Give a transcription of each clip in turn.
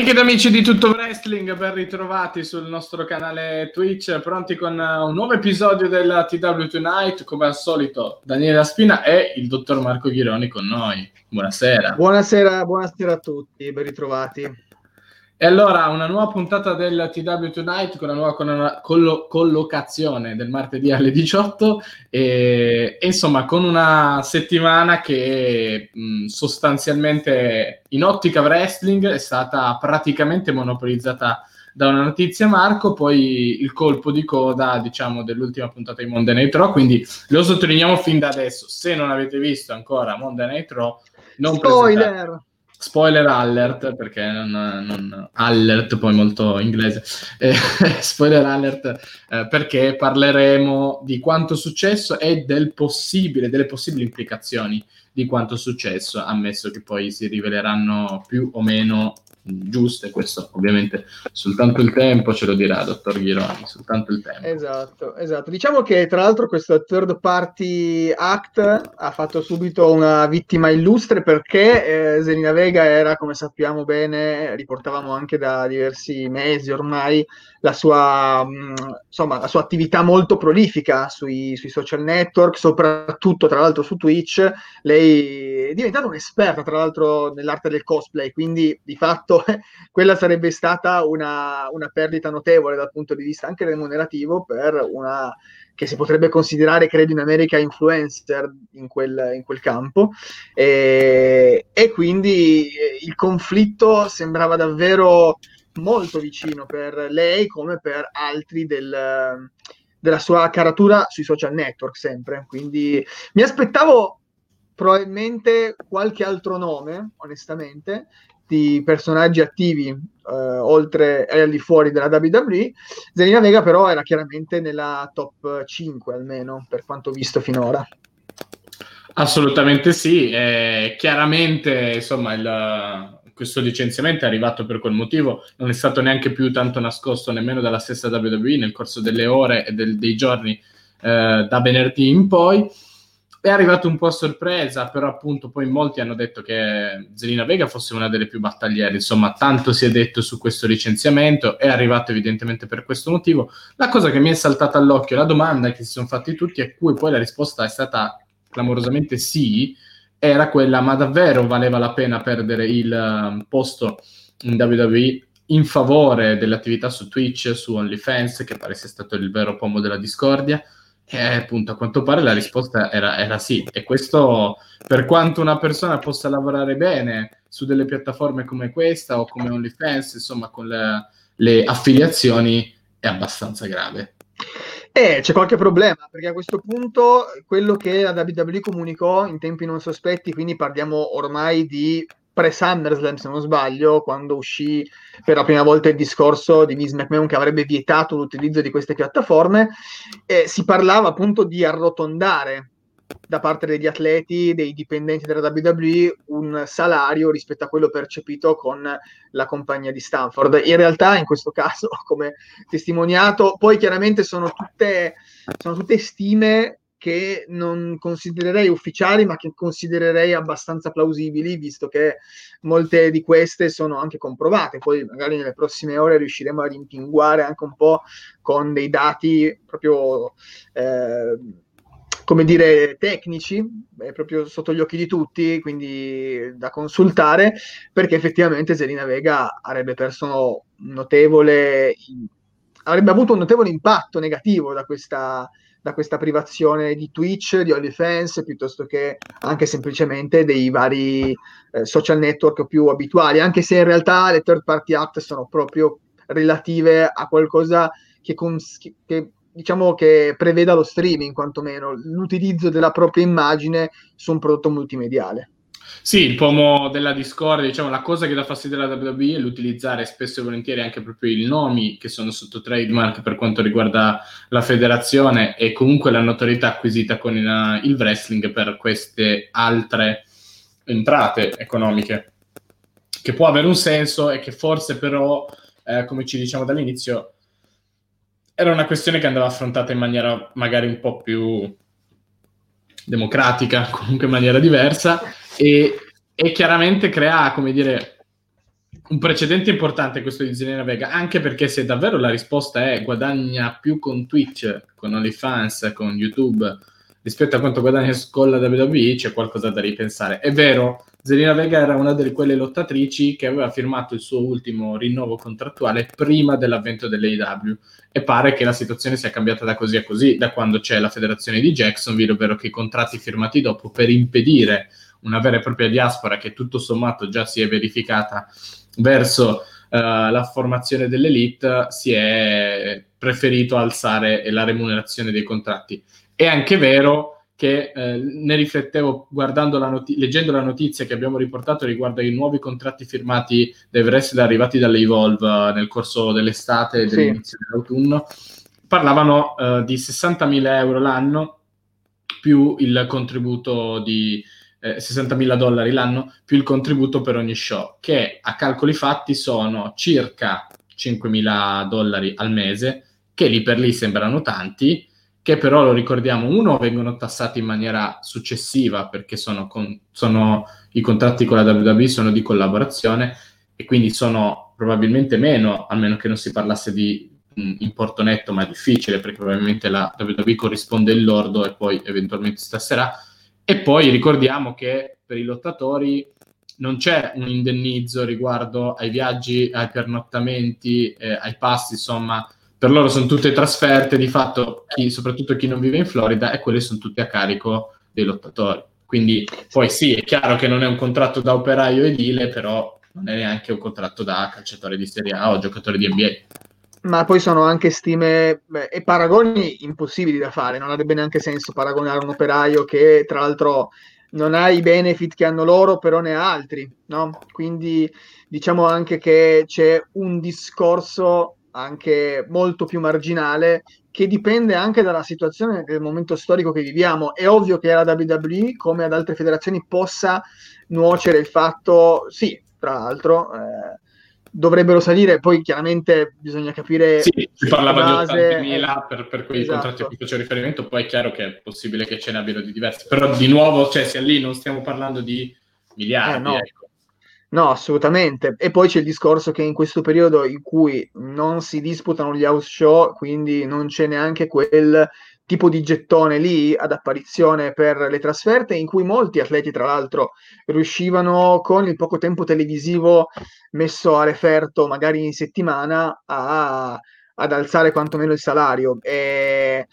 Amiche ed amici di Tutto Wrestling, ben ritrovati sul nostro canale Twitch, pronti con un nuovo episodio della TW Tonight, come al solito Daniele Spina e il dottor Marco Ghironi con noi. Buonasera. Buonasera, buonasera a tutti, ben ritrovati. E allora una nuova puntata del TW Tonight con una nuova con collo- collocazione del martedì alle 18 e, e, insomma con una settimana che mh, sostanzialmente in ottica wrestling è stata praticamente monopolizzata da una notizia Marco, poi il colpo di coda diciamo dell'ultima puntata di Monday Night Raw, quindi lo sottolineiamo fin da adesso, se non avete visto ancora Monday Night Raw non Spoiler! Spoiler alert, perché non, non alert poi molto inglese, eh, spoiler alert eh, perché parleremo di quanto successo e del possibile, delle possibili implicazioni di quanto successo, ammesso che poi si riveleranno più o meno giuste, questo ovviamente soltanto il tempo ce lo dirà, dottor Ghironi, soltanto il tempo. Esatto, esatto. Diciamo che tra l'altro questo third party act ha fatto subito una vittima illustre perché eh, Zelina Vega era, come sappiamo bene, riportavamo anche da diversi mesi ormai, la sua, mh, insomma, la sua attività molto prolifica sui, sui social network, soprattutto tra l'altro su Twitch. Lei è diventata un'esperta tra l'altro nell'arte del cosplay, quindi di fatto quella sarebbe stata una, una perdita notevole dal punto di vista anche remunerativo per una che si potrebbe considerare, credo, in America influencer in quel, in quel campo. E, e, quindi il conflitto sembrava davvero molto vicino per lei come per altri del, della sua caratura sui social network sempre. Quindi mi aspettavo probabilmente qualche altro nome, onestamente, di personaggi attivi eh, oltre e al di fuori della WWE. Zelina Vega però era chiaramente nella top 5 almeno per quanto visto finora. Assolutamente sì, eh, chiaramente insomma il, questo licenziamento è arrivato per quel motivo, non è stato neanche più tanto nascosto nemmeno dalla stessa WWE nel corso delle ore e del, dei giorni eh, da venerdì in poi. È arrivato un po' a sorpresa, però appunto poi molti hanno detto che Zelina Vega fosse una delle più battagliere, insomma tanto si è detto su questo licenziamento, è arrivato evidentemente per questo motivo. La cosa che mi è saltata all'occhio, la domanda che si sono fatti tutti, a cui poi la risposta è stata clamorosamente sì, era quella, ma davvero valeva la pena perdere il um, posto in WWE in favore dell'attività su Twitch, su OnlyFans, che pare sia stato il vero pomo della discordia? E appunto, a quanto pare la risposta era, era sì. E questo, per quanto una persona possa lavorare bene su delle piattaforme come questa o come OnlyFans, insomma, con le, le affiliazioni, è abbastanza grave. Eh, c'è qualche problema, perché a questo punto quello che la WWE comunicò in tempi non sospetti, quindi parliamo ormai di pre-SummerSlam se non sbaglio, quando uscì per la prima volta il discorso di Miss McMahon che avrebbe vietato l'utilizzo di queste piattaforme, eh, si parlava appunto di arrotondare da parte degli atleti, dei dipendenti della WWE, un salario rispetto a quello percepito con la compagnia di Stanford. In realtà, in questo caso, come testimoniato, poi chiaramente sono tutte, sono tutte stime che non considererei ufficiali, ma che considererei abbastanza plausibili, visto che molte di queste sono anche comprovate. Poi magari nelle prossime ore riusciremo a rimpinguare anche un po' con dei dati proprio eh, come dire, tecnici, è proprio sotto gli occhi di tutti, quindi da consultare, perché effettivamente Zelina Vega avrebbe perso un notevole, avrebbe avuto un notevole impatto negativo da questa, da questa privazione di Twitch, di OnlyFans, piuttosto che anche semplicemente dei vari eh, social network più abituali, anche se in realtà le third party app sono proprio relative a qualcosa che, cons- che diciamo che preveda lo streaming, quantomeno l'utilizzo della propria immagine su un prodotto multimediale. Sì, il pomo della Discord, diciamo, la cosa che dà fastidio alla WWE è l'utilizzare spesso e volentieri anche proprio i nomi che sono sotto trademark per quanto riguarda la federazione e comunque la notorietà acquisita con il, il wrestling per queste altre entrate economiche, che può avere un senso e che forse però, eh, come ci diciamo dall'inizio, era una questione che andava affrontata in maniera magari un po' più democratica, comunque in maniera diversa, e, e chiaramente crea, come dire, un precedente importante questo di Zelina Vega, anche perché se davvero la risposta è guadagna più con Twitch, con OnlyFans, con YouTube, rispetto a quanto guadagna con la WWE, c'è qualcosa da ripensare. È vero, Zelina Vega era una di quelle lottatrici che aveva firmato il suo ultimo rinnovo contrattuale prima dell'avvento dell'AEW e pare che la situazione sia cambiata da così a così, da quando c'è la federazione di Jacksonville, ovvero che i contratti firmati dopo per impedire una vera e propria diaspora che tutto sommato già si è verificata verso uh, la formazione dell'elite si è preferito alzare la remunerazione dei contratti. È anche vero che eh, ne riflettevo guardando la not- leggendo la notizia che abbiamo riportato riguardo ai nuovi contratti firmati dai wrestler arrivati dall'Evolve uh, nel corso dell'estate e sì. dell'inizio dell'autunno. Parlavano uh, di 60.000 euro l'anno più il contributo di eh, 60.000 dollari l'anno più il contributo per ogni show, che a calcoli fatti sono circa 5.000 dollari al mese, che lì per lì sembrano tanti, che però lo ricordiamo, uno vengono tassati in maniera successiva perché sono, con, sono i contratti con la WWE sono di collaborazione e quindi sono probabilmente meno, a meno che non si parlasse di mh, importo netto, ma è difficile perché probabilmente la WWE corrisponde il lordo e poi eventualmente si tasserà. E poi ricordiamo che per i lottatori non c'è un indennizzo riguardo ai viaggi, ai pernottamenti, eh, ai passi, insomma, per loro sono tutte trasferte, di fatto, chi, soprattutto chi non vive in Florida, e quelle sono tutte a carico dei lottatori. Quindi poi sì, è chiaro che non è un contratto da operaio edile, però non è neanche un contratto da calciatore di Serie A o giocatore di NBA ma poi sono anche stime beh, e paragoni impossibili da fare, non avrebbe neanche senso paragonare un operaio che tra l'altro non ha i benefit che hanno loro, però ne ha altri, no? Quindi diciamo anche che c'è un discorso anche molto più marginale che dipende anche dalla situazione del momento storico che viviamo. È ovvio che alla WWE, come ad altre federazioni, possa nuocere il fatto, sì, tra l'altro, eh, dovrebbero salire, poi chiaramente bisogna capire... Sì, si parlava di 80.000 per, per quei esatto. contratti a cui faccio riferimento, poi è chiaro che è possibile che ce ne abbiano di diversi, però di nuovo, cioè, sia lì non stiamo parlando di miliardi. Eh, no. Ecco. No. assolutamente. E poi c'è il discorso che in questo periodo in cui non si disputano gli house show, quindi non c'è neanche quel tipo di gettone lì ad apparizione per le trasferte, in cui molti atleti, tra l'altro, riuscivano con il poco tempo televisivo messo a referto, magari in settimana, a, ad alzare quantomeno il salario. E,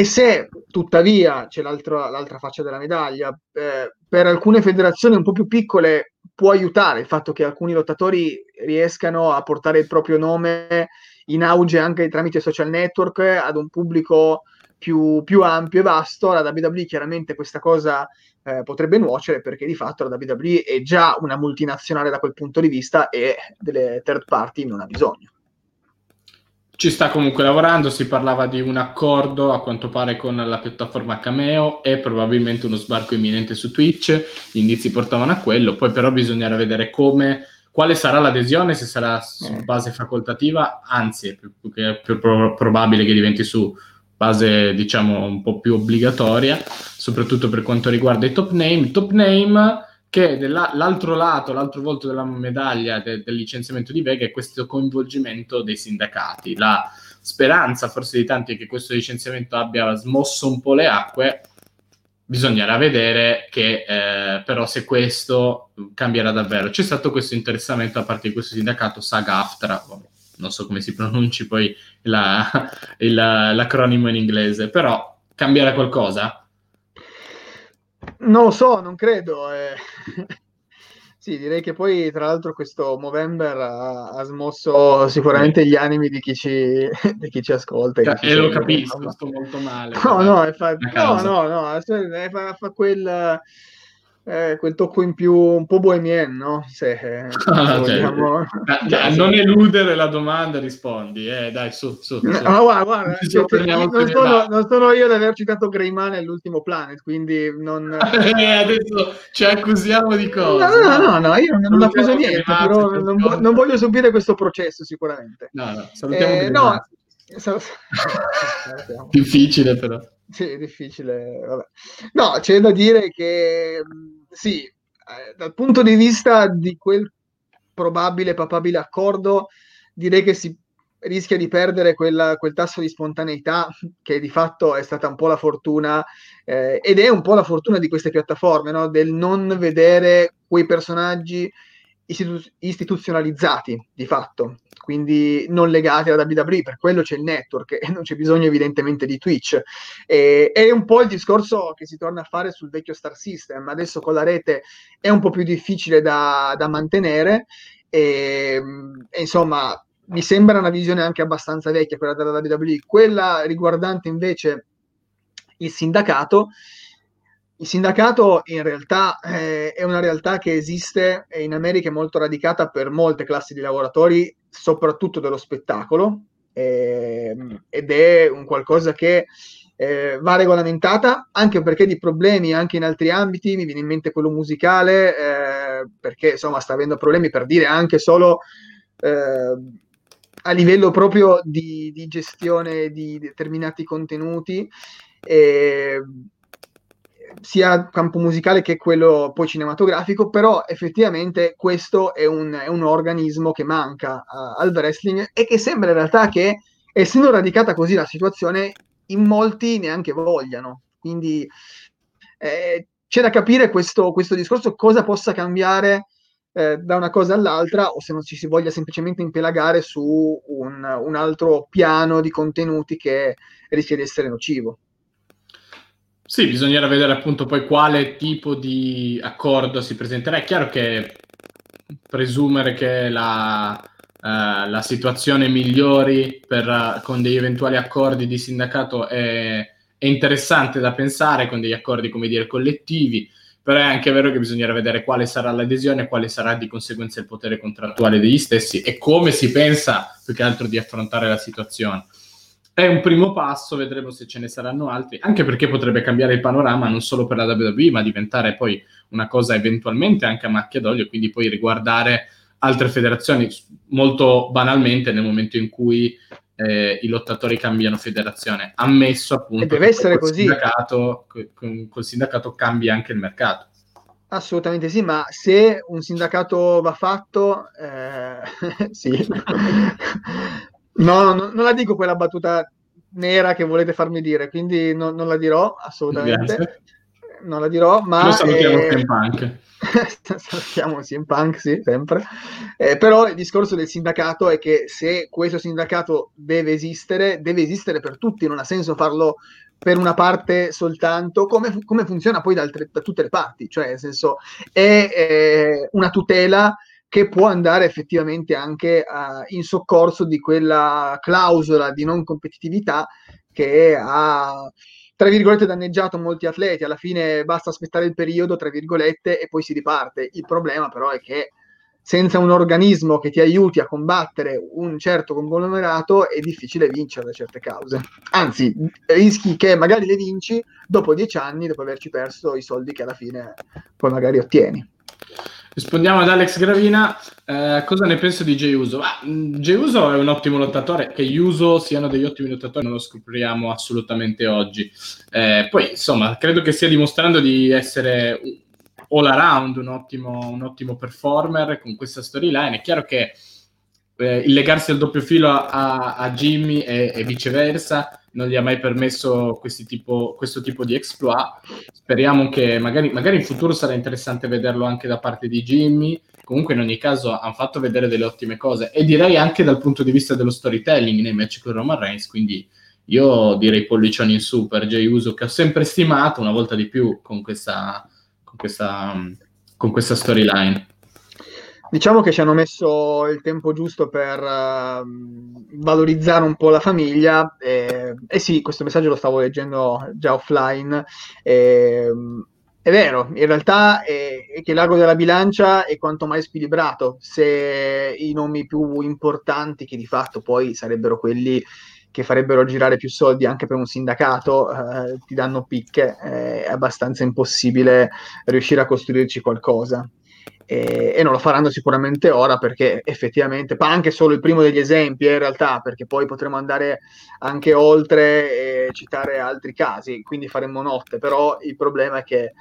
e se tuttavia c'è l'altra faccia della medaglia, eh, per alcune federazioni un po' più piccole può aiutare il fatto che alcuni lottatori riescano a portare il proprio nome in auge anche tramite social network ad un pubblico più, più ampio e vasto, la WWE chiaramente questa cosa eh, potrebbe nuocere perché di fatto la WWE è già una multinazionale da quel punto di vista e delle third party non ha bisogno. Ci sta comunque lavorando, si parlava di un accordo a quanto pare con la piattaforma Cameo e probabilmente uno sbarco imminente su Twitch, gli indizi portavano a quello, poi però bisognerà vedere come, quale sarà l'adesione, se sarà su eh. base facoltativa, anzi è più, più, più probabile che diventi su base diciamo un po' più obbligatoria, soprattutto per quanto riguarda i top name. Top name che dall'altro lato, l'altro volto della medaglia de, del licenziamento di Vega è questo coinvolgimento dei sindacati. La speranza forse di tanti è che questo licenziamento abbia smosso un po' le acque, bisognerà vedere che eh, però se questo cambierà davvero. C'è stato questo interessamento da parte di questo sindacato SAG-AFTRA, non so come si pronunci poi la, il, l'acronimo in inglese, però cambierà qualcosa? Non lo so, non credo. Eh. sì, direi che poi tra l'altro questo Movember ha, ha smosso sicuramente gli animi di chi ci, di chi ci ascolta. E eh, lo capisco, sto molto male. No, no, fa, no, no, no, fa, fa quel eh, quel tocco in più un po' bohemien, no? Se, eh, ah, vogliamo... cioè, cioè, non eludere la domanda, rispondi. Eh, dai, su, su. su. No, guarda, guarda cioè, non, sono, non, sono, io ad aver citato Greyman nell'ultimo Planet, quindi non... Eh, adesso ci accusiamo di cosa? No, no, no, no io non, non accuso niente, però non, non, voglio subire questo processo sicuramente. No, no, salutiamo eh, no, Difficile però. Sì, difficile. Vabbè. No, c'è da dire che sì, eh, dal punto di vista di quel probabile, papabile accordo, direi che si rischia di perdere quella, quel tasso di spontaneità che di fatto è stata un po' la fortuna eh, ed è un po' la fortuna di queste piattaforme, no? del non vedere quei personaggi istitu- istituzionalizzati di fatto, quindi non legati alla WWE, per quello c'è il network e non c'è bisogno evidentemente di Twitch. E, è un po' il discorso che si torna a fare sul vecchio Star System, adesso con la rete è un po' più difficile da, da mantenere e, e insomma mi sembra una visione anche abbastanza vecchia quella della WWE, quella riguardante invece il sindacato. Il sindacato in realtà eh, è una realtà che esiste e in America è molto radicata per molte classi di lavoratori, soprattutto dello spettacolo, eh, ed è un qualcosa che eh, va regolamentata anche perché di problemi anche in altri ambiti, mi viene in mente quello musicale, eh, perché insomma sta avendo problemi per dire anche solo eh, a livello proprio di, di gestione di determinati contenuti, eh, sia campo musicale che quello poi cinematografico, però effettivamente questo è un, è un organismo che manca uh, al wrestling e che sembra in realtà che, essendo radicata così la situazione, in molti neanche vogliano. Quindi eh, c'è da capire questo, questo discorso, cosa possa cambiare eh, da una cosa all'altra o se non ci si voglia semplicemente impelagare su un, un altro piano di contenuti che rischia di essere nocivo. Sì, bisognerà vedere appunto poi quale tipo di accordo si presenterà. È chiaro che presumere che la, uh, la situazione migliori per, uh, con degli eventuali accordi di sindacato è, è, interessante da pensare, con degli accordi, come dire, collettivi però è anche vero che bisognerà vedere quale sarà l'adesione, quale sarà di conseguenza il potere contrattuale degli stessi e come si pensa più che altro di affrontare la situazione. È un primo passo, vedremo se ce ne saranno altri, anche perché potrebbe cambiare il panorama non solo per la WWE, ma diventare poi una cosa eventualmente anche a macchia d'olio, quindi poi riguardare altre federazioni molto banalmente nel momento in cui eh, i lottatori cambiano federazione, ammesso appunto e deve essere col così. Sindacato, con, col sindacato cambia anche il mercato. Assolutamente sì, ma se un sindacato va fatto, eh, sì. no, no, non la dico quella battuta nera che volete farmi dire, quindi no, non la dirò assolutamente. Grazie. Non la dirò, ma... Lo salutiamo eh, anche. Salutiamo CM Punk, sì, sempre. Eh, però il discorso del sindacato è che se questo sindacato deve esistere, deve esistere per tutti, non ha senso farlo per una parte soltanto, come, come funziona poi da, altre, da, tutte le parti, cioè nel senso è eh, una tutela che può andare effettivamente anche uh, in soccorso di quella clausola di non competitività che ha tra virgolette danneggiato molti atleti, alla fine basta aspettare il periodo, tra virgolette, e poi si riparte. Il problema però è che senza un organismo che ti aiuti a combattere un certo conglomerato è difficile vincere da certe cause. Anzi, rischi che magari le vinci dopo dieci anni, dopo averci perso i soldi che alla fine poi magari ottieni. Rispondiamo ad Alex Gravina. Eh, cosa ne penso di Jey Uso? Ah, Jey Uso è un ottimo lottatore. Che gli Uso siano degli ottimi lottatori non lo scopriamo assolutamente oggi. Eh, poi, insomma, credo che stia dimostrando di essere all around un ottimo, un ottimo performer con questa storyline. È chiaro che eh, il legarsi al doppio filo a, a Jimmy e, e, viceversa non gli ha mai permesso tipo, questo tipo di exploit. Speriamo che magari, magari, in futuro sarà interessante vederlo anche da parte di Jimmy. Comunque, in ogni caso, hanno fatto vedere delle ottime cose e direi anche dal punto di vista dello storytelling nei match con Roman Reigns. Quindi, io direi pollicioni in su per Jay Uso, che ho sempre stimato una volta di più con questa, con questa, con questa storyline. Diciamo che ci hanno messo il tempo giusto per uh, valorizzare un po' la famiglia. E, e, sì, questo messaggio lo stavo leggendo già offline. E, è vero, in realtà è, è che l'ago della bilancia è quanto mai squilibrato. Se i nomi più importanti, che di fatto poi sarebbero quelli che farebbero girare più soldi anche per un sindacato, eh, ti danno picche, è abbastanza impossibile riuscire a costruirci qualcosa e, e, non lo faranno sicuramente ora perché effettivamente, ma anche solo il primo degli esempi eh, in realtà, perché poi potremo andare anche oltre e citare altri casi, quindi faremmo notte, però il problema è che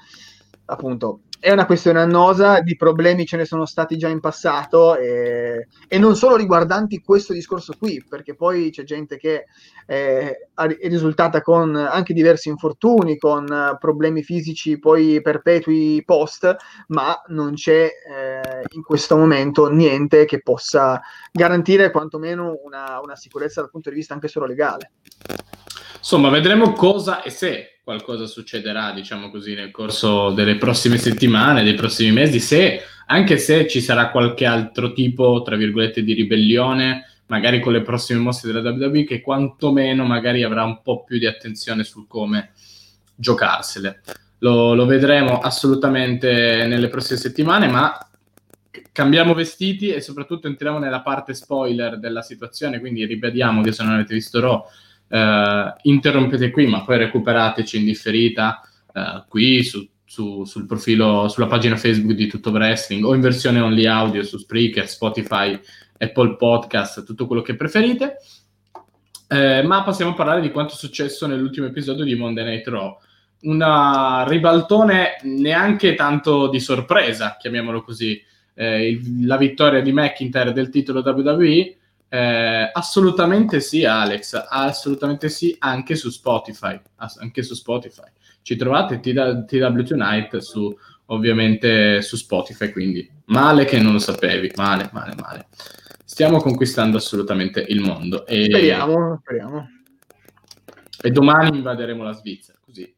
appunto è una questione annosa, di problemi ce ne sono stati già in passato e, e, non solo riguardanti questo discorso qui, perché poi c'è gente che è, è risultata con anche diversi infortuni, con problemi fisici poi perpetui post, ma non c'è eh, in questo momento niente che possa garantire quantomeno una, una sicurezza dal punto di vista anche solo legale. Insomma, vedremo cosa e se qualcosa succederà, diciamo così, nel corso delle prossime settimane, dei prossimi mesi, se anche se ci sarà qualche altro tipo, tra virgolette, di ribellione, magari con le prossime mosse della WWE, che quantomeno magari avrà un po' più di attenzione su come giocarsele. Lo, lo vedremo assolutamente nelle prossime settimane, ma cambiamo vestiti e soprattutto entriamo nella parte spoiler della situazione, quindi ribadiamo che se non avete visto Raw eh, interrompete qui, ma poi recuperateci in differita eh, qui su, su, sul profilo, sulla pagina Facebook di Tutto Wrestling o in versione only audio su Spreaker, Spotify, Apple Podcast, tutto quello che preferite. Eh, ma passiamo a parlare di quanto è successo nell'ultimo episodio di Monday Night Raw. Una ribaltone neanche tanto di sorpresa, chiamiamolo così. Eh, il, la vittoria di McIntyre del titolo WWE eh, assolutamente sì, Alex, assolutamente sì, anche su Spotify. Anche su Spotify. Ci trovate TW Tonight su ovviamente su Spotify, quindi male che non lo sapevi, male, male, male. Stiamo conquistando assolutamente il mondo. E, speriamo, speriamo. E domani invaderemo la Svizzera, così.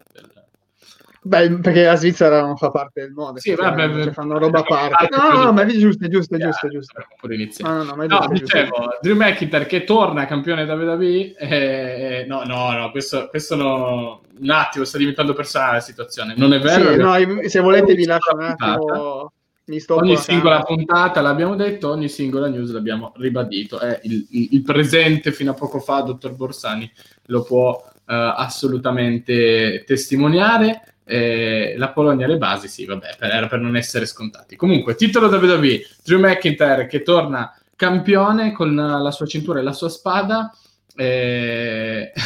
Beh, perché la Svizzera non fa parte del mondo, sì, vabbè, cioè, cioè, fanno roba a parte. No, no, ma è giusto, è giusto, è giusto, è giusto. No, no, no, ma è giusto, no dicevo, giusto. Drew McIntyre che torna campione WWE, eh, no, no, no, questo, questo no, un attimo, sta diventando personale la situazione, non è vero? Sì, no, se volete vi lascio un attimo... ogni singola puntata l'abbiamo detto, ogni singola news l'abbiamo ribadito. Eh, il, il, presente fino a poco fa, dottor Borsani, lo può eh, assolutamente testimoniare. Eh, la Polonia le basi, sì, vabbè, per, era per non essere scontati. Comunque, titolo WWE, Drew McIntyre che torna campione con la sua cintura e la sua spada. Eh...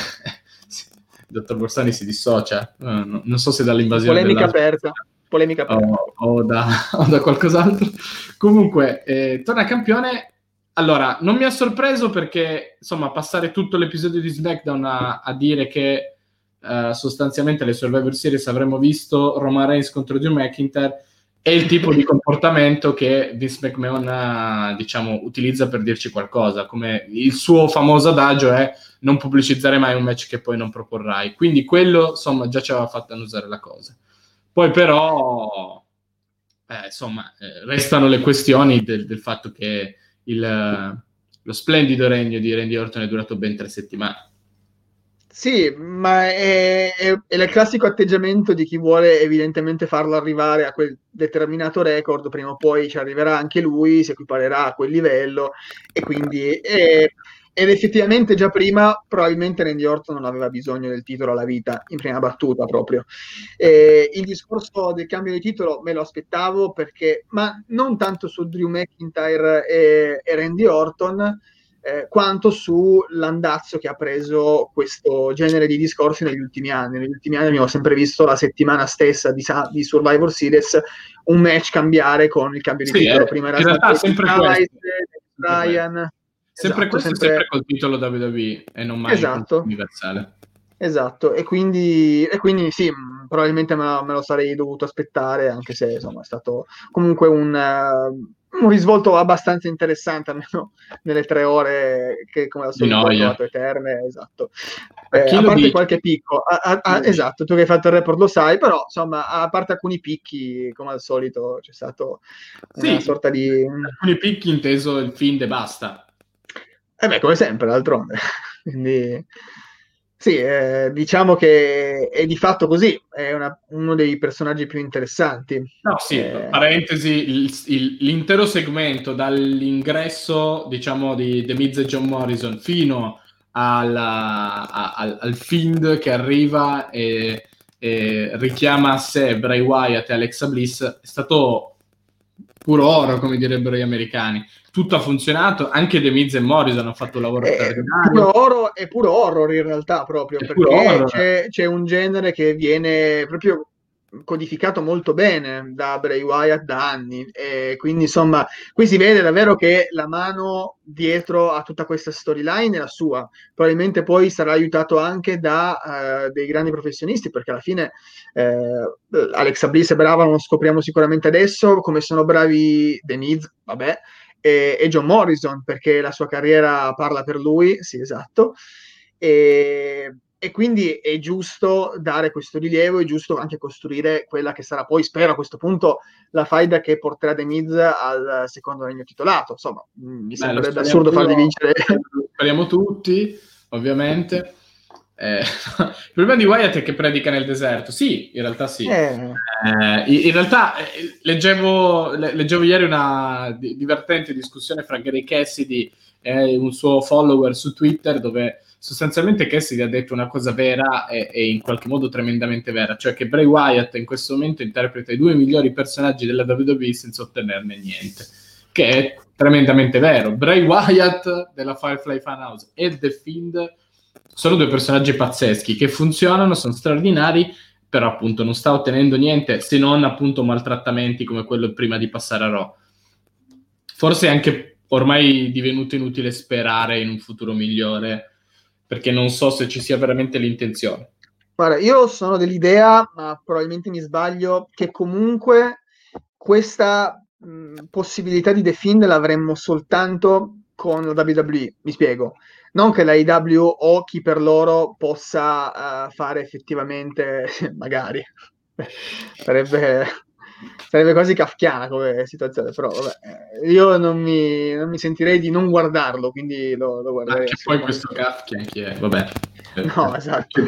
Dottor Borsani si dissocia, uh, non so se dall'invasione polemica aperta polemica aperta. o, o, da, o da, qualcos'altro. Comunque eh, torna campione. Allora non mi ha sorpreso perché insomma passare tutto l'episodio di SmackDown a, a dire che uh, sostanzialmente le Survivor Series avremmo visto Roman Reigns contro Drew McIntyre è il tipo di comportamento che Vince McMahon diciamo, utilizza per dirci qualcosa, come il suo famoso adagio è non pubblicizzare mai un match che poi non proporrai. Quindi quello, insomma, già ci aveva fatto annusare la cosa. Poi però, eh, insomma, eh, restano le questioni del, del fatto che il, lo splendido regno di Randy Orton è durato ben tre settimane. Sì, ma è, è, è, il classico atteggiamento di chi vuole evidentemente farlo arrivare a quel determinato record, prima o poi ci arriverà anche lui, si equiparerà a quel livello e quindi... È, ed effettivamente già prima probabilmente Randy Orton non aveva bisogno del titolo alla vita, in prima battuta proprio. E il discorso del cambio di titolo me lo aspettavo perché, ma non tanto su Drew McIntyre e, e Randy Orton, eh, quanto sull'andazzo che ha preso questo genere di discorsi negli ultimi anni. Negli ultimi anni abbiamo sempre visto la settimana stessa di, di Survivor Series un match cambiare con il cambio di sì, titolo. Eh, Prima era stato sempre Price, Ryan. Sempre esatto, questo, sempre... sempre col titolo WWE e non mai esatto. universale. Esatto, e quindi, e quindi sì, probabilmente me, me, lo sarei dovuto aspettare, anche se insomma è stato comunque un, uh, un risvolto abbastanza interessante, almeno nelle tre ore che come al solito ho trovato eterne, esatto. Eh, a parte dice? qualche picco, a, a, a, esatto, tu che hai fatto il report lo sai, però insomma, a parte alcuni picchi, come al solito, c'è stato sì, una sorta di... Alcuni picchi inteso il fin de basta. Eh beh, come sempre, d'altronde. Quindi... Sì, eh, diciamo che è di fatto così, è una, uno dei personaggi più interessanti. No, sì, eh... parentesi, il, il, l'intero segmento dall'ingresso, diciamo, di The Miz e John Morrison fino alla, a, al, al Find che arriva e, e, richiama a sé Bray Wyatt e Alexa Bliss è stato puro oro, come direbbero gli americani. Tutto ha funzionato, anche The Miz e Morrison hanno fatto un lavoro eh, Puro oro è puro horror in realtà proprio, è perché c'è, c'è, un genere che viene proprio codificato molto bene da Bray Wyatt da anni e quindi insomma qui si vede davvero che la mano dietro a tutta questa storyline è la sua. Probabilmente poi sarà aiutato anche da uh, dei grandi professionisti perché alla fine eh, Alexa Bliss è brava non lo scopriamo sicuramente adesso come sono bravi Miz vabbè e, e John Morrison perché la sua carriera parla per lui sì esatto e e quindi è giusto dare questo rilievo, è giusto anche costruire quella che sarà poi, spero a questo punto, la faida che porterà The Miz al secondo regno titolato. Insomma, mm, mi sembrerebbe assurdo farli vincere. Speriamo tutti, ovviamente. Eh, il problema di Wyatt è che predica nel deserto. Sì, in realtà sì. Eh. Eh, in realtà eh, leggevo, leggevo, ieri una divertente discussione fra Gary Cassidy e un suo follower su Twitter dove sostanzialmente Cassidy ha detto una cosa vera e, e, in qualche modo tremendamente vera, cioè che Bray Wyatt in questo momento interpreta i due migliori personaggi della WWE senza ottenerne niente, che è tremendamente vero. Bray Wyatt della Firefly Funhouse e The Fiend sono due personaggi pazzeschi che funzionano, sono straordinari, però appunto non sta ottenendo niente se non appunto maltrattamenti come quello prima di passare a Raw. Forse è anche ormai divenuto inutile sperare in un futuro migliore perché non so se ci sia veramente l'intenzione. Guarda, io sono dell'idea, ma probabilmente mi sbaglio, che comunque questa mh, possibilità di defend l'avremmo soltanto con la WWE. Mi spiego. Non che la IW o chi per loro possa uh, fare effettivamente, magari, sarebbe sarebbe quasi kafkiana come situazione, però vabbè, io non mi, non mi sentirei di non guardarlo, quindi lo, lo guarderei. Anche poi questo Kafka chi è? Vabbè. No, esatto.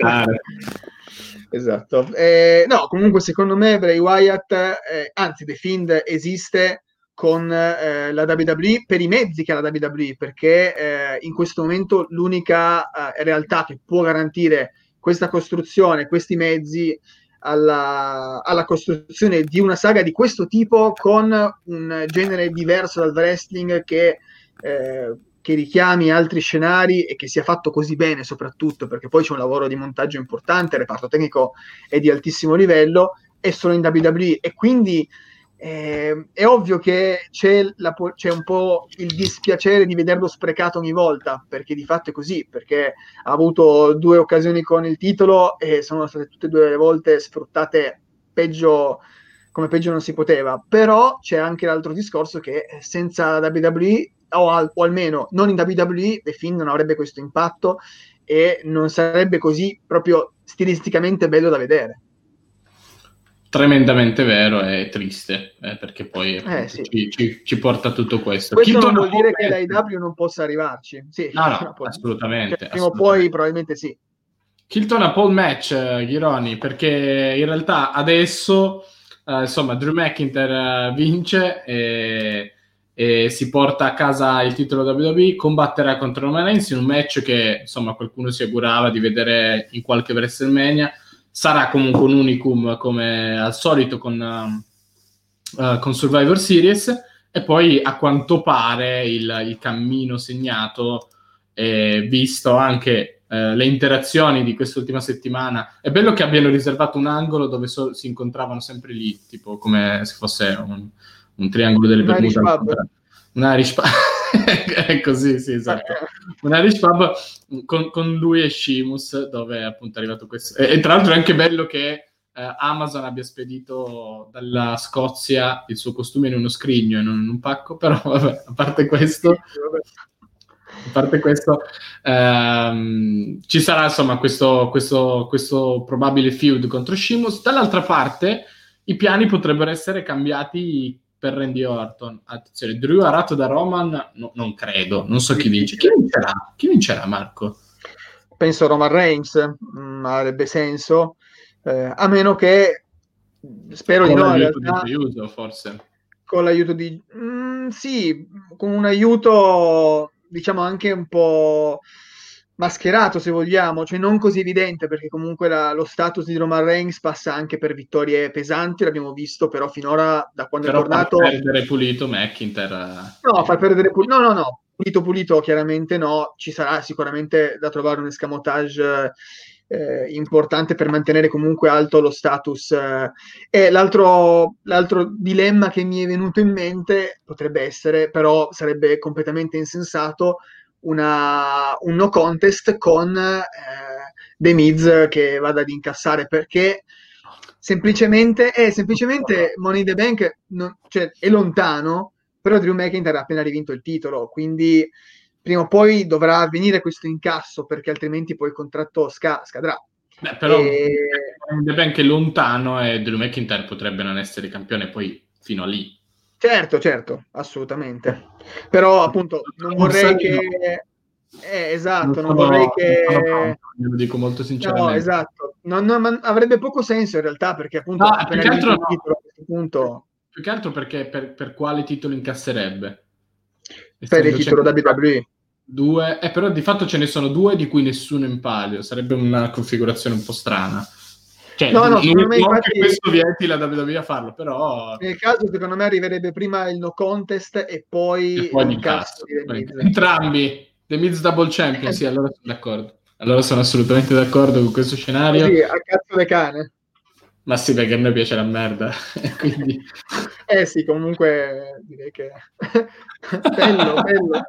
esatto. Eh, no, comunque secondo me Bray Wyatt, eh, anzi The Fiend esiste con eh, la WWE per i mezzi che ha la WWE, perché eh, in questo momento l'unica eh, realtà che può garantire questa costruzione, questi mezzi alla, alla, costruzione di una saga di questo tipo con un genere diverso dal wrestling che, eh, che, richiami altri scenari e che sia fatto così bene soprattutto perché poi c'è un lavoro di montaggio importante, il reparto tecnico è di altissimo livello è solo in WWE e quindi eh, è ovvio che c'è, la, c'è, un po' il dispiacere di vederlo sprecato ogni volta, perché di fatto è così, perché ha avuto due occasioni con il titolo e sono state tutte e due le volte sfruttate peggio, come peggio non si poteva. Però c'è anche l'altro discorso che senza WWE, o, al, o almeno non in WWE, The Finn non avrebbe questo impatto e non sarebbe così proprio stilisticamente bello da vedere tremendamente vero e triste, eh, perché poi eh, sì. ci, ci, ci, porta tutto questo. Questo Kilton non vuol dire che l'AEW non possa arrivarci. Sì, no, no, assolutamente. Cioè, prima o poi probabilmente sì. Kilton a pole match, uh, Ghironi, perché in realtà adesso, uh, insomma, Drew McIntyre uh, vince e, e, si porta a casa il titolo WWE, combatterà contro Roman Reigns in un match che, insomma, qualcuno si augurava di vedere in qualche WrestleMania sarà comunque un unicum come al solito con, uh, con Survivor Series. E poi a quanto pare il, il cammino segnato eh, visto anche eh, le interazioni di quest'ultima settimana è bello che abbiano riservato un angolo dove so- si incontravano sempre lì tipo come se fosse un, un triangolo delle Bermuda. Un Irish pub è così, sì, esatto. Un Irish pub con, con, lui e Shimus, dove è appunto arrivato questo. E, e tra l'altro è anche bello che eh, Amazon abbia spedito dalla Scozia il suo costume in uno scrigno e non in un pacco, però vabbè, a parte questo... a parte questo, ehm, ci sarà insomma questo, questo, questo probabile feud contro Shimus. Dall'altra parte, i piani potrebbero essere cambiati per Randy Orton. Attenzione, Drew arato da Roman, no, non credo, non so chi vince. Chi vincerà? Chi vincerà, Marco? Penso Roman Reigns, mm, avrebbe senso, eh, a meno che spero con di no. Con l'aiuto realtà, di Drew, forse. Con l'aiuto di... Mm, sì, con un aiuto diciamo anche un po' mascherato se vogliamo, cioè non così evidente perché comunque la, lo status di Roman Reigns passa anche per vittorie pesanti, l'abbiamo visto però finora da quando però è tornato... Fa perdere pulito McIntyre. No, fa perdere pulito, no no no, pulito pulito chiaramente no, ci sarà sicuramente da trovare un escamotage eh, importante per mantenere comunque alto lo status. Eh. E l'altro, l'altro dilemma che mi è venuto in mente potrebbe essere, però sarebbe completamente insensato, una, un no contest con eh, The Miz che vada ad incassare perché semplicemente, è semplicemente Money in the Bank non, cioè, è lontano, però Drew McIntyre ha appena rivinto il titolo, quindi prima o poi dovrà avvenire questo incasso perché altrimenti poi il contratto sca- scadrà. Beh, però e... The Bank è lontano e Drew McIntyre potrebbe non essere campione poi fino a lì. Certo, certo, assolutamente. Però appunto non, non vorrei che... Eh, esatto, non, non vorrei che... Pronto, lo dico molto sinceramente. No, esatto. Non, non, avrebbe poco senso in realtà perché appunto... No, più che altro, titolo, punto... più che altro perché per, per quale titolo incasserebbe? Per il titolo WWE. Due, eh, però di fatto ce ne sono due di cui nessuno in palio. Sarebbe una configurazione un po' strana. Cioè, no, no, non, non infatti, questo vieti la WWE a farlo, però... Nel caso, secondo me, arriverebbe prima il no contest e poi, e poi il cazzo. Entrambi. The Miz Double Champion, sì, allora sono d'accordo. Allora sono assolutamente d'accordo con questo scenario. Sì, a cazzo di cane. Ma sì, perché a noi piace la merda. Quindi... Eh sì, comunque direi che... bello, bello.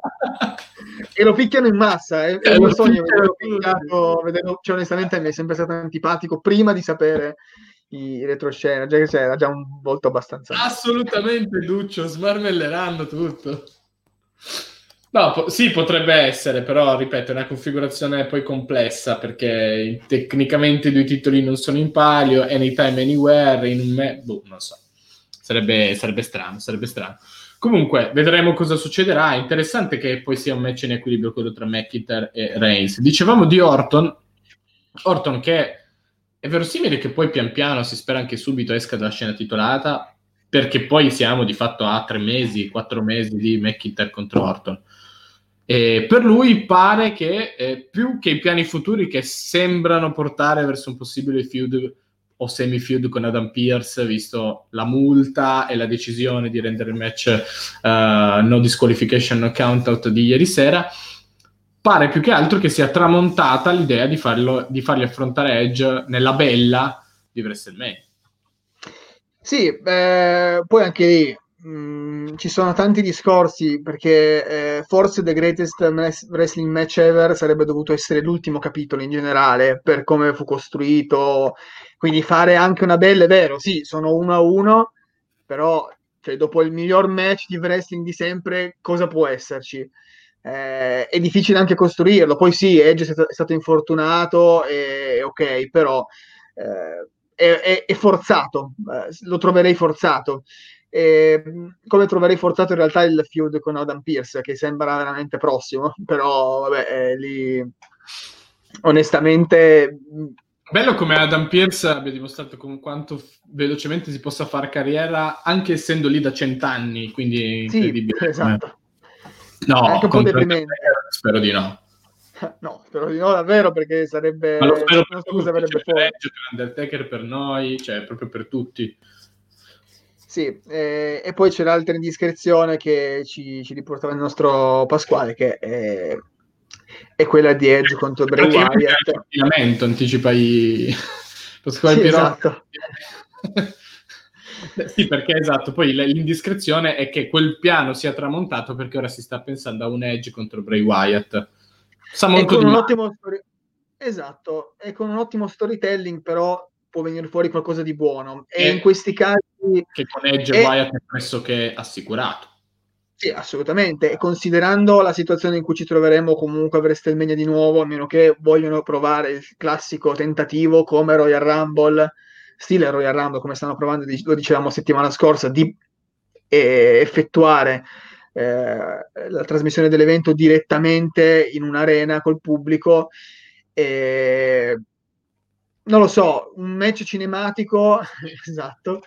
E lo picchiano in massa, eh. è, è un sogno vederlo picchiato, vederlo... cioè onestamente mi è sempre stato antipatico prima di sapere i retroscena, già che era già un volto abbastanza... Assolutamente, Duccio, smarmelleranno tutto. No, po- sì, potrebbe essere, però ripeto, è una configurazione poi complessa perché tecnicamente i due titoli non sono in palio, anytime, anywhere, in un me- boh, non so. Sarebbe, sarebbe strano, sarebbe strano. Comunque, vedremo cosa succederà. È interessante che poi sia un match in equilibrio quello tra McIntyre e Reigns. Dicevamo di Orton, Orton che è verosimile che poi pian piano si spera anche subito esca dalla scena titolata, perché poi siamo di fatto a tre mesi, quattro mesi di McIntyre contro Orton. E per lui pare che eh, più che i piani futuri che sembrano portare verso un possibile feud o semi-feud con Adam Pierce, visto la multa e la decisione di rendere il match uh, no disqualification, no count-out di ieri sera, pare più che altro che sia tramontata l'idea di, farlo, di fargli affrontare Edge nella bella di WrestleMania. Sì, eh, poi anche lì Mm, ci sono tanti discorsi perché eh, forse The Greatest Wrestling Match Ever sarebbe dovuto essere l'ultimo capitolo in generale per come fu costruito. Quindi fare anche una bella, è vero, sì, sono uno a uno, però cioè, dopo il miglior match di wrestling di sempre, cosa può esserci? Eh, è difficile anche costruirlo. Poi sì, Edge è stato, infortunato, e, ok, però eh, è, è, è, forzato, eh, lo troverei forzato. E, come troverei forzato in realtà il feud con Adam Pierce, che sembra veramente prossimo, però vabbè, eh, lì onestamente... Bello come Adam Pierce abbia dimostrato con quanto velocemente si possa fare carriera, anche essendo lì da cent'anni, quindi incredibile. Sì, esatto. No, anche un po' deprimente. Spero di no. No, spero di no, davvero, perché sarebbe... Ma lo spero per tutti, cioè, per per Undertaker, per noi, cioè proprio per tutti. Sì, eh, e poi c'è l'altra indiscrezione che ci, ci, riportava il nostro Pasquale, che è, è quella di Edge contro Bray Wyatt. Anticipa i... Pasquale sì, esatto. sì, perché esatto, poi l'indiscrezione è che quel piano sia tramontato perché ora si sta pensando a un Edge contro Bray Wyatt. Sa molto di un ottimo story... Esatto, e con un ottimo storytelling però può venire fuori qualcosa di buono. E, e in questi casi... Che con Edge e Wyatt è pressoché assicurato. Sì, assolutamente. E considerando la situazione in cui ci troveremo comunque a WrestleMania di nuovo, a meno che vogliono provare il classico tentativo come Royal Rumble, stile Royal Rumble, come stanno provando, lo dicevamo settimana scorsa, di eh, effettuare eh, la trasmissione dell'evento direttamente in un'arena col pubblico. Eh, non lo so, un match cinematico, esatto,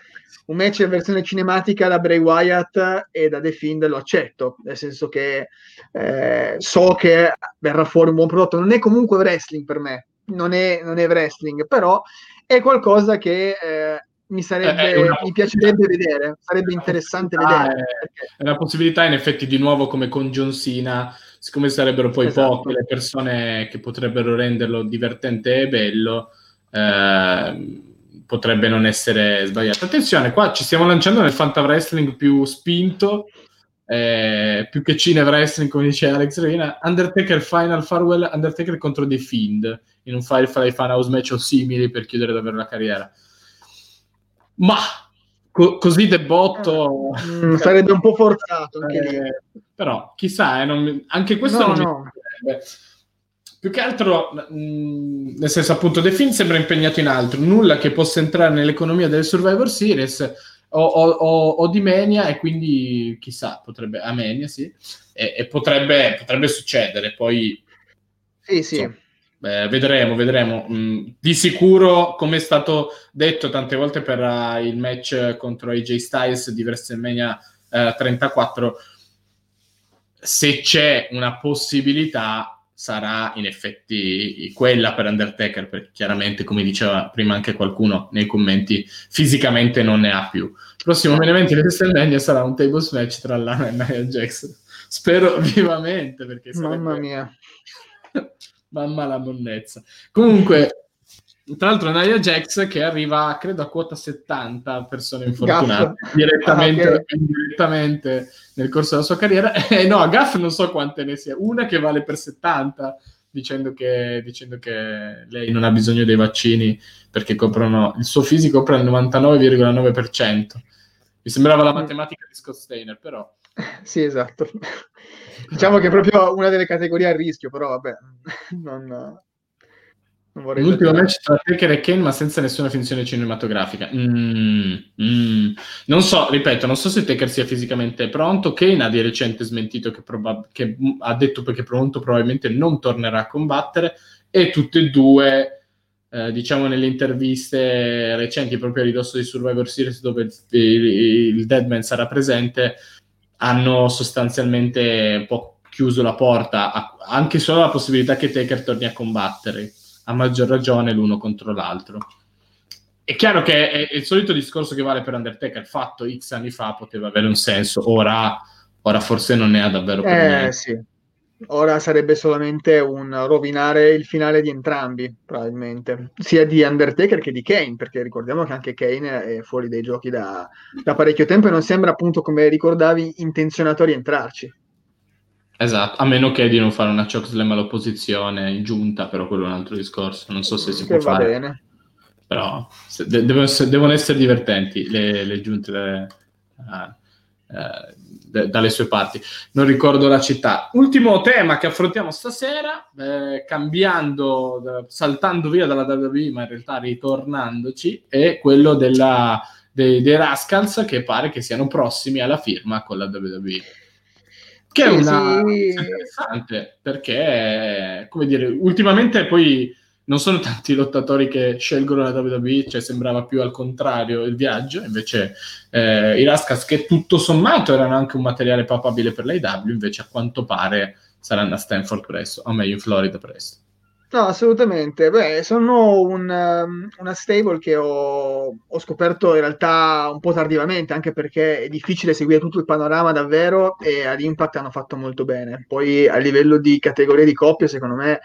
un match in versione cinematica da Bray Wyatt e da The Fiend lo accetto, nel senso che eh, so che verrà fuori un buon prodotto, non è comunque wrestling per me, non è, non è wrestling, però è qualcosa che eh, mi, sarebbe, una... mi piacerebbe vedere, sarebbe interessante vedere. È, è una possibilità in effetti di nuovo come con John Cena siccome sarebbero poi esatto. poche le persone che potrebbero renderlo divertente e bello, eh, potrebbe non essere sbagliato. Attenzione, qua ci stiamo lanciando nel Fanta Wrestling più spinto, eh, più che Cine Wrestling, come dice Alex Reina, Undertaker Final Farewell, Undertaker contro The Fiend, in un Firefly Fan House match o simili per chiudere davvero la carriera. Ma co- così debotto... Mm, sarebbe un po' forzato anche eh, Però, chissà, eh, non, anche questo no, non no. mi più che altro, mh, mm, nel senso appunto, The Fin sembra impegnato in altro, nulla che possa entrare nell'economia delle Survivor Series o, o, o, o di Mania e quindi chissà, potrebbe, a Mania sì, e, e potrebbe, potrebbe, succedere, poi... Sì, sì. So, eh, vedremo, vedremo. Mm, di sicuro, come è stato detto tante volte per uh, il match contro AJ Styles di WrestleMania uh, 34, se c'è una possibilità sarà in effetti quella per Undertaker, perché chiaramente, come diceva prima anche qualcuno nei commenti, fisicamente non ne ha più. Il prossimo main event di WrestleMania sarà un tables match tra Lana e Nia Jackson. Spero vivamente, perché Mamma mia. Mamma la monnezza. Comunque, tra l'altro Nia Jax che arriva, credo, a quota 70 persone infortunate direttamente, ah, okay. direttamente, nel corso della sua carriera. E eh, no, a Gaff non so quante ne sia, una che vale per 70, dicendo che, dicendo che lei non ha bisogno dei vaccini perché coprono, il suo fisico copre il 99,9%. Mi sembrava la matematica di Scott Steiner, però... Sì, esatto. diciamo che è proprio una delle categorie a rischio, però vabbè, non L'ultimo match tra Taker e Kane, ma senza nessuna finzione cinematografica. Mm, mm. Non so, ripeto, non so se Taker sia fisicamente pronto. Kane ha di recente smentito che, probab- che ha detto perché pronto probabilmente non tornerà a combattere. E tutte e due, eh, diciamo, nelle interviste recenti, proprio a ridosso di Survivor Series, dove il, il, il Deadman sarà presente, hanno sostanzialmente un po' chiuso la porta a, anche solo alla possibilità che Taker torni a combattere a maggior ragione l'uno contro l'altro. È chiaro che è, il solito discorso che vale per Undertaker, fatto X anni fa poteva avere un senso, ora, ora forse non ne ha davvero per eh. Sì. Ora sarebbe solamente un rovinare il finale di entrambi, probabilmente, sia di Undertaker che di Kane, perché ricordiamo che anche Kane è fuori dai giochi da, da parecchio tempo e non sembra appunto, come ricordavi, intenzionato a rientrarci. Esatto, a meno che di non fare una chokeslam all'opposizione in giunta, però quello è un altro discorso, non so se si che può fare. Bene. Però se, de- devono, essere, devono, essere, divertenti le, le giunte uh, uh, de- dalle sue parti. Non ricordo la città. Ultimo tema che affrontiamo stasera, eh, cambiando, saltando via dalla WWE, ma in realtà ritornandoci, è quello della, dei, dei Rascals che pare che siano prossimi alla firma con la WWE. Che è una sì. interessante perché, come dire, ultimamente poi non sono tanti lottatori che scelgono la WWE, cioè sembrava più al contrario il viaggio, invece eh, i Rascas che tutto sommato erano anche un materiale papabile per l'AW, invece a quanto pare saranno a Stanford presto, o meglio in Florida presto. No, assolutamente. Beh, sono un, um, una stable che ho, ho, scoperto in realtà un po' tardivamente, anche perché è difficile seguire tutto il panorama davvero e ad Impact hanno fatto molto bene. Poi a livello di categoria di coppie, secondo me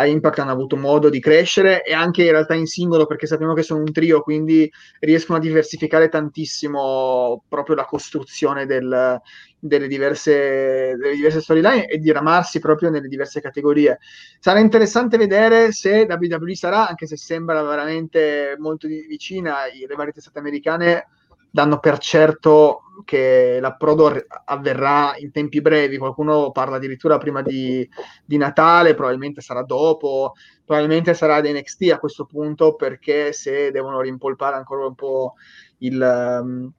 a Impact hanno avuto modo di crescere e anche in realtà in singolo perché sappiamo che sono un trio, quindi riescono a diversificare tantissimo proprio la costruzione del, delle, diverse, delle diverse storyline e diramarsi proprio nelle diverse categorie. Sarà interessante vedere se WWE sarà, anche se sembra veramente molto vicina, le varie testate americane danno per certo che l'approdo avverrà in tempi brevi, qualcuno parla addirittura prima di, di, Natale, probabilmente sarà dopo, probabilmente sarà ad NXT a questo punto perché se devono rimpolpare ancora un po' il, um,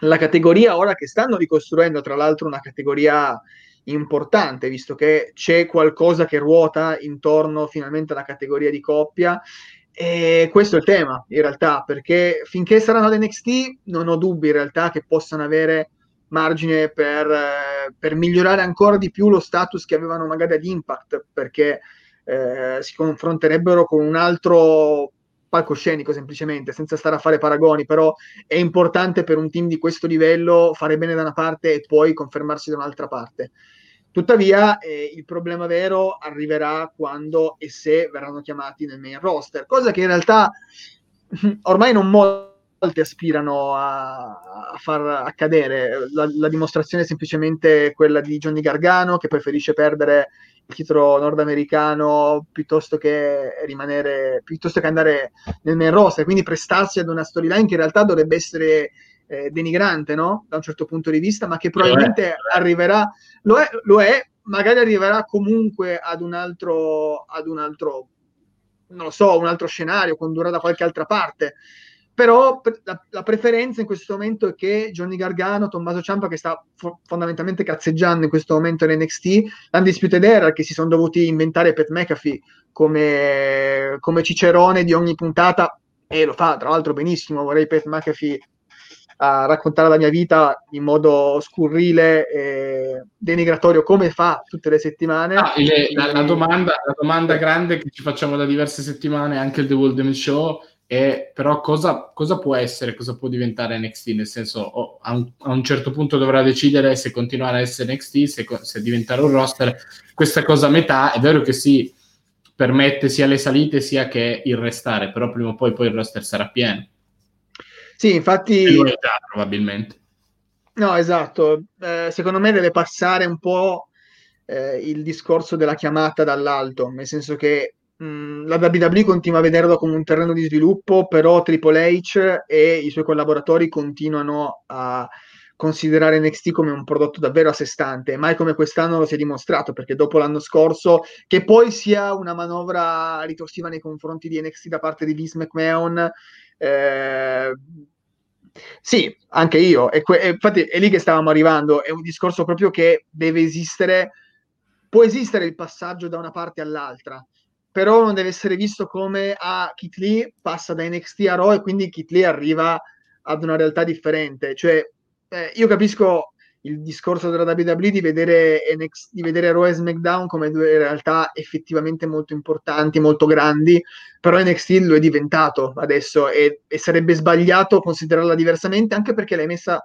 la categoria ora che stanno ricostruendo, tra l'altro una categoria importante, visto che c'è qualcosa che ruota intorno finalmente alla categoria di coppia e questo è il tema, in realtà, perché finché saranno ad NXT non ho dubbi in realtà che possano avere margine per, eh, per migliorare ancora di più lo status che avevano magari ad Impact, perché eh, si confronterebbero con un altro palcoscenico semplicemente, senza stare a fare paragoni, però è importante per un team di questo livello fare bene da una parte e poi confermarsi da un'altra parte. Tuttavia, eh, il problema vero arriverà quando e se verranno chiamati nel main roster, cosa che in realtà ormai non molti aspirano a, a far accadere. La, la, dimostrazione è semplicemente quella di Johnny Gargano che preferisce perdere il titolo nordamericano piuttosto che rimanere piuttosto che andare nel main roster, quindi prestarsi ad una storyline che in realtà dovrebbe essere eh, denigrante, no? Da un certo punto di vista, ma che probabilmente lo arriverà, lo è, lo è, magari arriverà comunque ad un altro, ad un altro, non lo so, un altro scenario, condurrà da qualche altra parte. Però la, la, preferenza in questo momento è che Johnny Gargano, Tommaso Ciampa, che sta fo- fondamentalmente cazzeggiando in questo momento in NXT, l'Undisputed Era, che si sono dovuti inventare Pat McAfee come, come cicerone di ogni puntata, e lo fa tra l'altro benissimo, vorrei Pat McAfee a raccontare la mia vita in modo scurrile e denigratorio come fa tutte le settimane. Ah, le, la, la, domanda, la, domanda, grande che ci facciamo da diverse settimane, anche il The World Show, è però cosa, cosa, può essere, cosa può diventare NXT? Nel senso, oh, a, un, a, un, certo punto dovrà decidere se continuare a essere NXT, se, se diventare un roster. Questa cosa a metà è vero che si permette sia le salite sia che il restare, però prima o poi, poi il roster sarà pieno. Sì, infatti... Priorità, probabilmente. No, esatto. Eh, secondo me deve passare un po' eh, il discorso della chiamata dall'alto, nel senso che mh, la WWE continua a vederlo come un terreno di sviluppo, però Triple H e i suoi collaboratori continuano a considerare NXT come un prodotto davvero a sé stante, mai come quest'anno lo si è dimostrato, perché dopo l'anno scorso, che poi sia una manovra ritorsiva nei confronti di NXT da parte di Vince McMahon, eh, sì, anche io. E que- infatti è lì che stavamo arrivando. È un discorso proprio che deve esistere. Può esistere il passaggio da una parte all'altra, però non deve essere visto come a ah, Kit Lee passa da NXT a Raw e quindi Kit Lee arriva ad una realtà differente. Cioè, eh, io capisco il discorso della WWE di vedere, NXT, di vedere Raw e SmackDown come due realtà effettivamente molto importanti, molto grandi, però NXT lo è diventato adesso e, e sarebbe sbagliato considerarla diversamente anche perché l'hai messa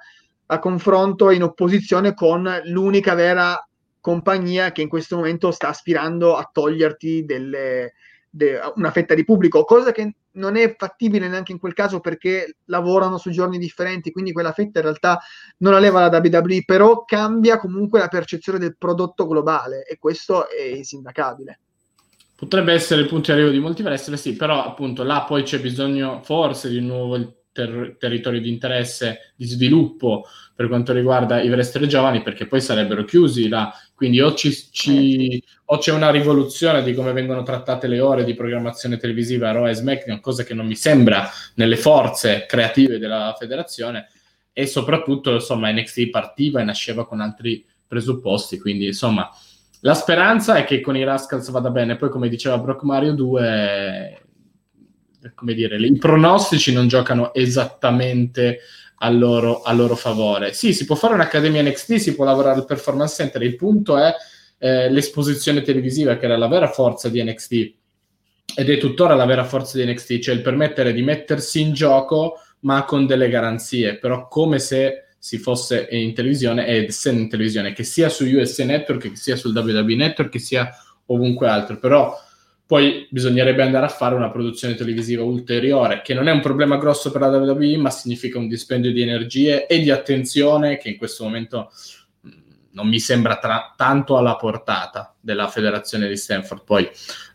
a confronto in opposizione con l'unica vera compagnia che in questo momento sta aspirando a toglierti delle, de, una fetta di pubblico, cosa che non è fattibile neanche in quel caso perché lavorano su giorni differenti, quindi quella fetta in realtà non la leva la WWE, però cambia comunque la percezione del prodotto globale e questo è insindacabile. Potrebbe essere il punto di arrivo di molti wrestler, sì, però appunto là poi c'è bisogno forse di nuovo ter- territorio di interesse, di sviluppo per quanto riguarda i wrestler giovani, perché poi sarebbero chiusi là. Quindi o, ci, ci, eh, o, c'è una rivoluzione di come vengono trattate le ore di programmazione televisiva a Raw e SmackDown, cosa che non mi sembra nelle forze creative della federazione, e soprattutto insomma NXT partiva e nasceva con altri presupposti, quindi insomma la speranza è che con i Rascals vada bene, poi come diceva Brock Mario 2 come dire, i pronostici non giocano esattamente a loro, a loro, favore. Sì, si può fare un'accademia NXT, si può lavorare al performance center, il punto è eh, l'esposizione televisiva, che era la vera forza di NXT ed è tuttora la vera forza di NXT, cioè il permettere di mettersi in gioco ma con delle garanzie, però come se si fosse in televisione ed essendo in televisione, che sia su USA Network, che sia sul WWE Network, che sia ovunque altro, però poi bisognerebbe andare a fare una produzione televisiva ulteriore, che non è un problema grosso per la WWE, ma significa un dispendio di energie e di attenzione che in questo momento mm, non mi sembra tra- tanto alla portata della federazione di Stanford. Poi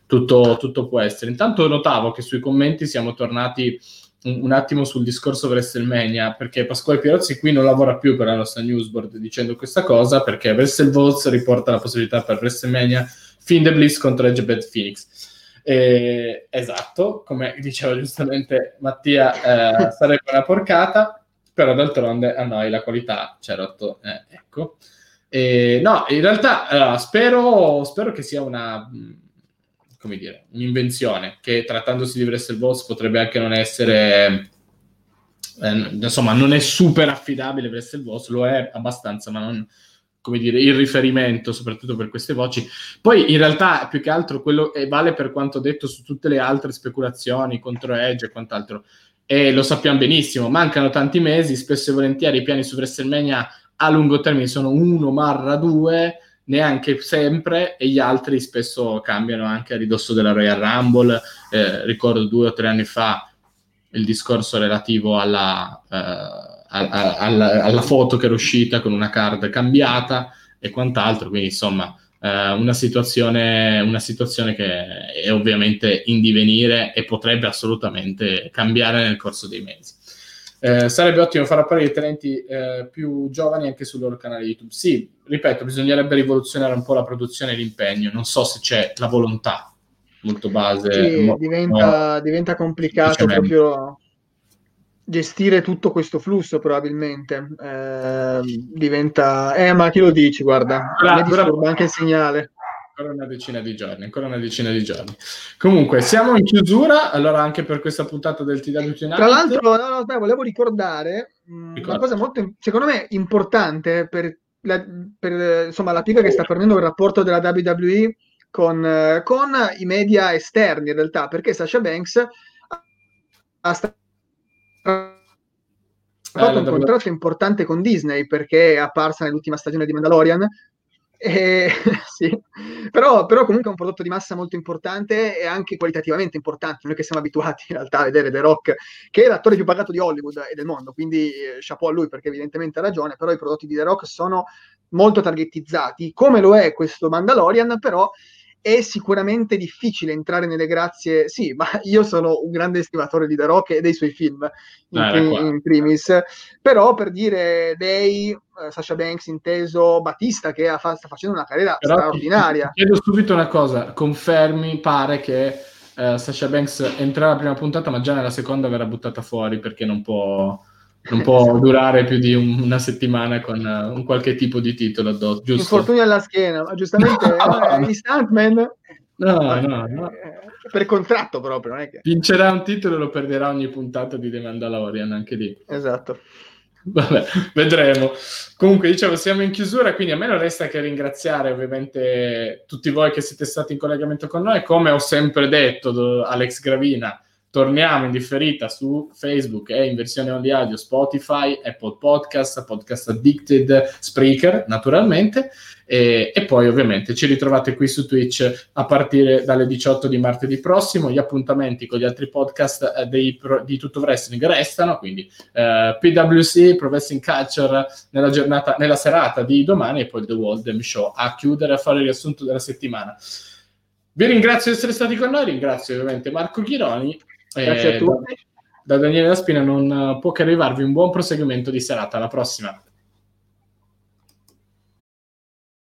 tutto, tutto, può essere. Intanto notavo che sui commenti siamo tornati un, un, attimo sul discorso WrestleMania, perché Pasquale Pierozzi qui non lavora più per la nostra newsboard dicendo questa cosa, perché WrestleVotes riporta la possibilità per WrestleMania Finn the Bliss contro Edge Bad Phoenix. Eh, esatto, come diceva giustamente Mattia, eh, sarebbe una porcata, però d'altronde a noi la qualità ha rotto. Eh, ecco. no, in realtà allora, spero, spero, che sia una, come dire, un'invenzione che trattandosi di Wrestle Boss potrebbe anche non essere... Eh, insomma, non è super affidabile Wrestle Boss, lo è abbastanza, ma non, come dire, il riferimento, soprattutto per queste voci. Poi in realtà, più che altro, quello vale per quanto detto su tutte le altre speculazioni contro Edge e quant'altro. E lo sappiamo benissimo, mancano tanti mesi, spesso e volentieri i piani su WrestleMania a lungo termine sono uno, marra due, neanche sempre e gli altri spesso cambiano anche a ridosso della Royal Rumble. Eh, ricordo due o tre anni fa il discorso relativo alla, eh, alla, alla, alla, foto che era uscita con una card cambiata e quant'altro, quindi insomma eh, una, situazione, una situazione che è ovviamente in divenire e potrebbe assolutamente cambiare nel corso dei mesi. Eh, sarebbe ottimo far apparire talenti eh, più giovani anche sul loro canale YouTube. Sì, ripeto, bisognerebbe rivoluzionare un po' la produzione e l'impegno. Non so se c'è la volontà molto base. Sì, mo- diventa, no, diventa, complicato proprio gestire tutto questo flusso, probabilmente. Eh, diventa... Eh, ma chi lo dici, guarda, mi disturba anche il segnale ancora una decina di giorni, ancora una decina di giorni. Comunque, siamo in chiusura, allora anche per questa puntata del TW. Tra l'altro, no, no, aspetta, volevo ricordare mh, una cosa molto, secondo me, importante per la, per, insomma, la piega che sta prendendo il rapporto della WWE con, con, i media esterni, in realtà, perché Sasha Banks ha sta- fatto un contratto importante con Disney perché è apparsa nell'ultima stagione di Mandalorian eh, sì. però, però, comunque è un prodotto di massa molto importante e anche qualitativamente importante. Noi che siamo abituati in realtà a vedere The Rock, che è l'attore più pagato di Hollywood e del mondo, quindi eh, chapeau a lui perché evidentemente ha ragione, però i prodotti di The Rock sono molto targetizzati, come lo è questo Mandalorian, però è sicuramente difficile entrare nelle grazie. Sì, ma io sono un grande estimatore di The Rock e dei suoi film in, ah, prim- in primis. Però per dire lei, uh, Sasha Banks inteso, Battista che fa- sta facendo una carriera Però straordinaria. Ti chiedo subito una cosa: confermi, pare che uh, Sasha Banks entrerà la prima puntata, ma già nella seconda verrà buttata fuori perché non può non può durare più di un, una settimana con uh, un qualche tipo di titolo addosso, giusto? Infortunio alla schiena, ma giustamente no, eh, Stuntman No, no, no. Per contratto proprio, non è che... Vincerà un titolo e lo perderà ogni puntata di The Mandalorian, anche lì. Esatto. Vabbè, vedremo. Comunque, dicevo, siamo in chiusura, quindi a me non resta che ringraziare ovviamente tutti voi che siete stati in collegamento con noi. Come ho sempre detto, Alex Gravina, torniamo in differita su Facebook e in versione on audio Spotify, Apple Podcast, Podcast Addicted, Spreaker naturalmente. E, e, poi ovviamente ci ritrovate qui su Twitch a partire dalle 18 di martedì prossimo. Gli appuntamenti con gli altri podcast eh, dei, di Tutto Wrestling restano quindi eh, PWC, Pro Wrestling Culture nella giornata, nella serata di domani e poi The World Show. A chiudere a fare il riassunto della settimana. Vi ringrazio di essere stati con noi, ringrazio ovviamente Marco Chironi Grazie a eh, tutti. Da, da Daniele Laspina non può che arrivarvi un buon proseguimento di serata. Alla prossima.